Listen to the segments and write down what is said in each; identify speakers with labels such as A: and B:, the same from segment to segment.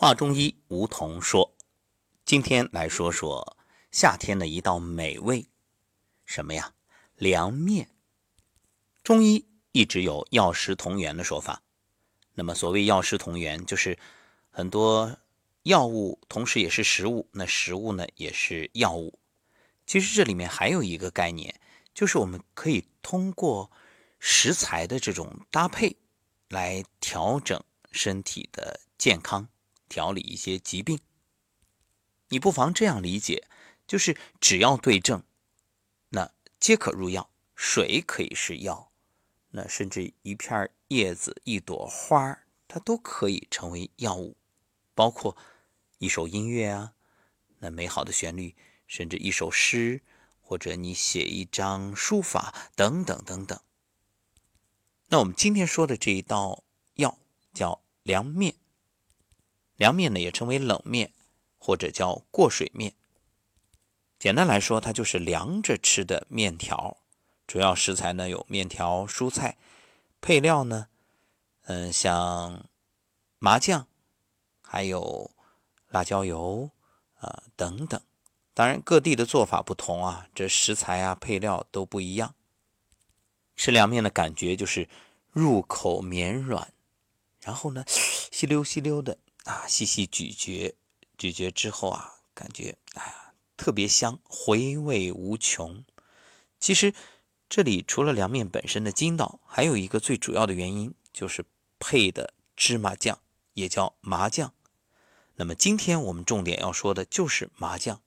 A: 话中医，梧桐说：“今天来说说夏天的一道美味，什么呀？凉面。中医一直有药食同源的说法。那么，所谓药食同源，就是很多药物同时也是食物，那食物呢也是药物。其实这里面还有一个概念，就是我们可以通过食材的这种搭配来调整身体的健康。”调理一些疾病，你不妨这样理解：就是只要对症，那皆可入药。水可以是药，那甚至一片叶子、一朵花它都可以成为药物。包括一首音乐啊，那美好的旋律，甚至一首诗，或者你写一张书法等等等等。那我们今天说的这一道药叫凉面。凉面呢，也称为冷面，或者叫过水面。简单来说，它就是凉着吃的面条。主要食材呢有面条、蔬菜，配料呢，嗯，像麻酱，还有辣椒油啊等等。当然，各地的做法不同啊，这食材啊配料都不一样。吃凉面的感觉就是入口绵软，然后呢，吸溜吸溜的。啊，细细咀嚼，咀嚼之后啊，感觉哎呀，特别香，回味无穷。其实这里除了凉面本身的筋道，还有一个最主要的原因，就是配的芝麻酱，也叫麻酱。那么今天我们重点要说的就是麻酱。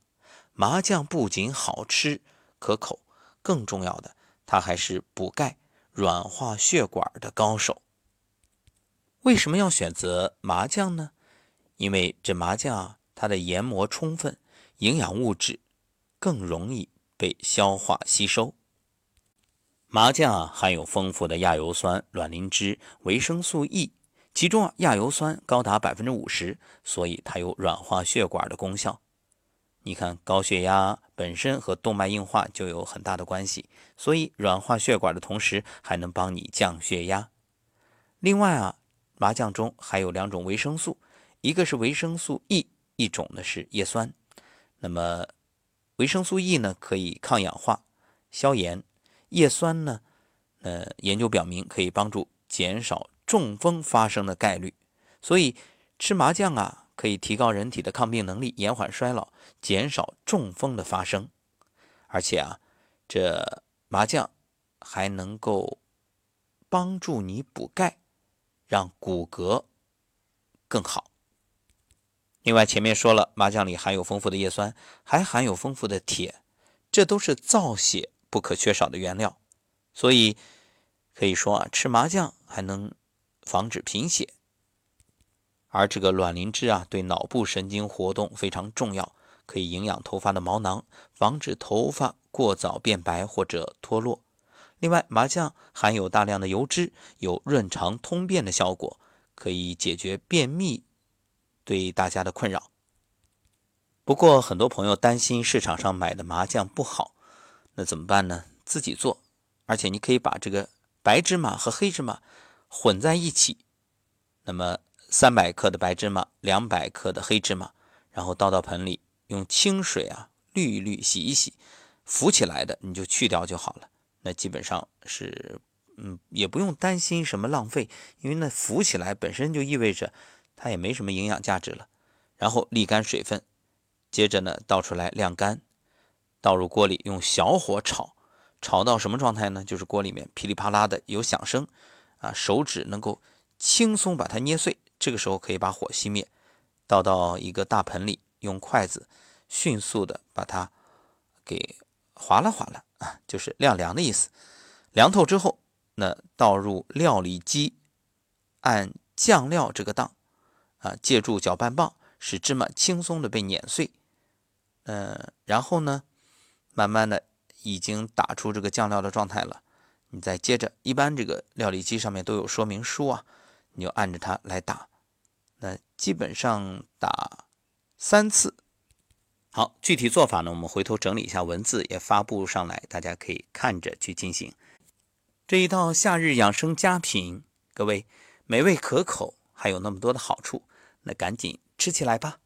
A: 麻酱不仅好吃可口，更重要的，它还是补钙、软化血管的高手。为什么要选择麻酱呢？因为这麻酱它的研磨充分，营养物质更容易被消化吸收。麻酱啊含有丰富的亚油酸、卵磷脂、维生素 E，其中啊亚油酸高达百分之五十，所以它有软化血管的功效。你看高血压本身和动脉硬化就有很大的关系，所以软化血管的同时还能帮你降血压。另外啊，麻酱中还有两种维生素。一个是维生素 E，一种呢是叶酸。那么维生素 E 呢可以抗氧化、消炎；叶酸呢，呃，研究表明可以帮助减少中风发生的概率。所以吃麻酱啊，可以提高人体的抗病能力，延缓衰老，减少中风的发生。而且啊，这麻酱还能够帮助你补钙，让骨骼更好。另外，前面说了，麻酱里含有丰富的叶酸，还含有丰富的铁，这都是造血不可缺少的原料。所以可以说啊，吃麻酱还能防止贫血。而这个卵磷脂啊，对脑部神经活动非常重要，可以营养头发的毛囊，防止头发过早变白或者脱落。另外，麻酱含有大量的油脂，有润肠通便的效果，可以解决便秘。对大家的困扰。不过，很多朋友担心市场上买的麻酱不好，那怎么办呢？自己做，而且你可以把这个白芝麻和黑芝麻混在一起。那么，三百克的白芝麻，两百克的黑芝麻，然后倒到盆里，用清水啊滤一滤，洗一洗，浮起来的你就去掉就好了。那基本上是，嗯，也不用担心什么浪费，因为那浮起来本身就意味着。它也没什么营养价值了，然后沥干水分，接着呢倒出来晾干，倒入锅里用小火炒，炒到什么状态呢？就是锅里面噼里啪啦的有响声，啊，手指能够轻松把它捏碎，这个时候可以把火熄灭，倒到一个大盆里，用筷子迅速的把它给划拉划拉啊，就是晾凉的意思。凉透之后，那倒入料理机，按酱料这个档。啊，借助搅拌棒使芝麻轻松的被碾碎，嗯，然后呢，慢慢的已经打出这个酱料的状态了。你再接着，一般这个料理机上面都有说明书啊，你就按着它来打。那基本上打三次。好，具体做法呢，我们回头整理一下文字也发布上来，大家可以看着去进行。这一道夏日养生佳品，各位美味可口，还有那么多的好处。那赶紧吃起来吧。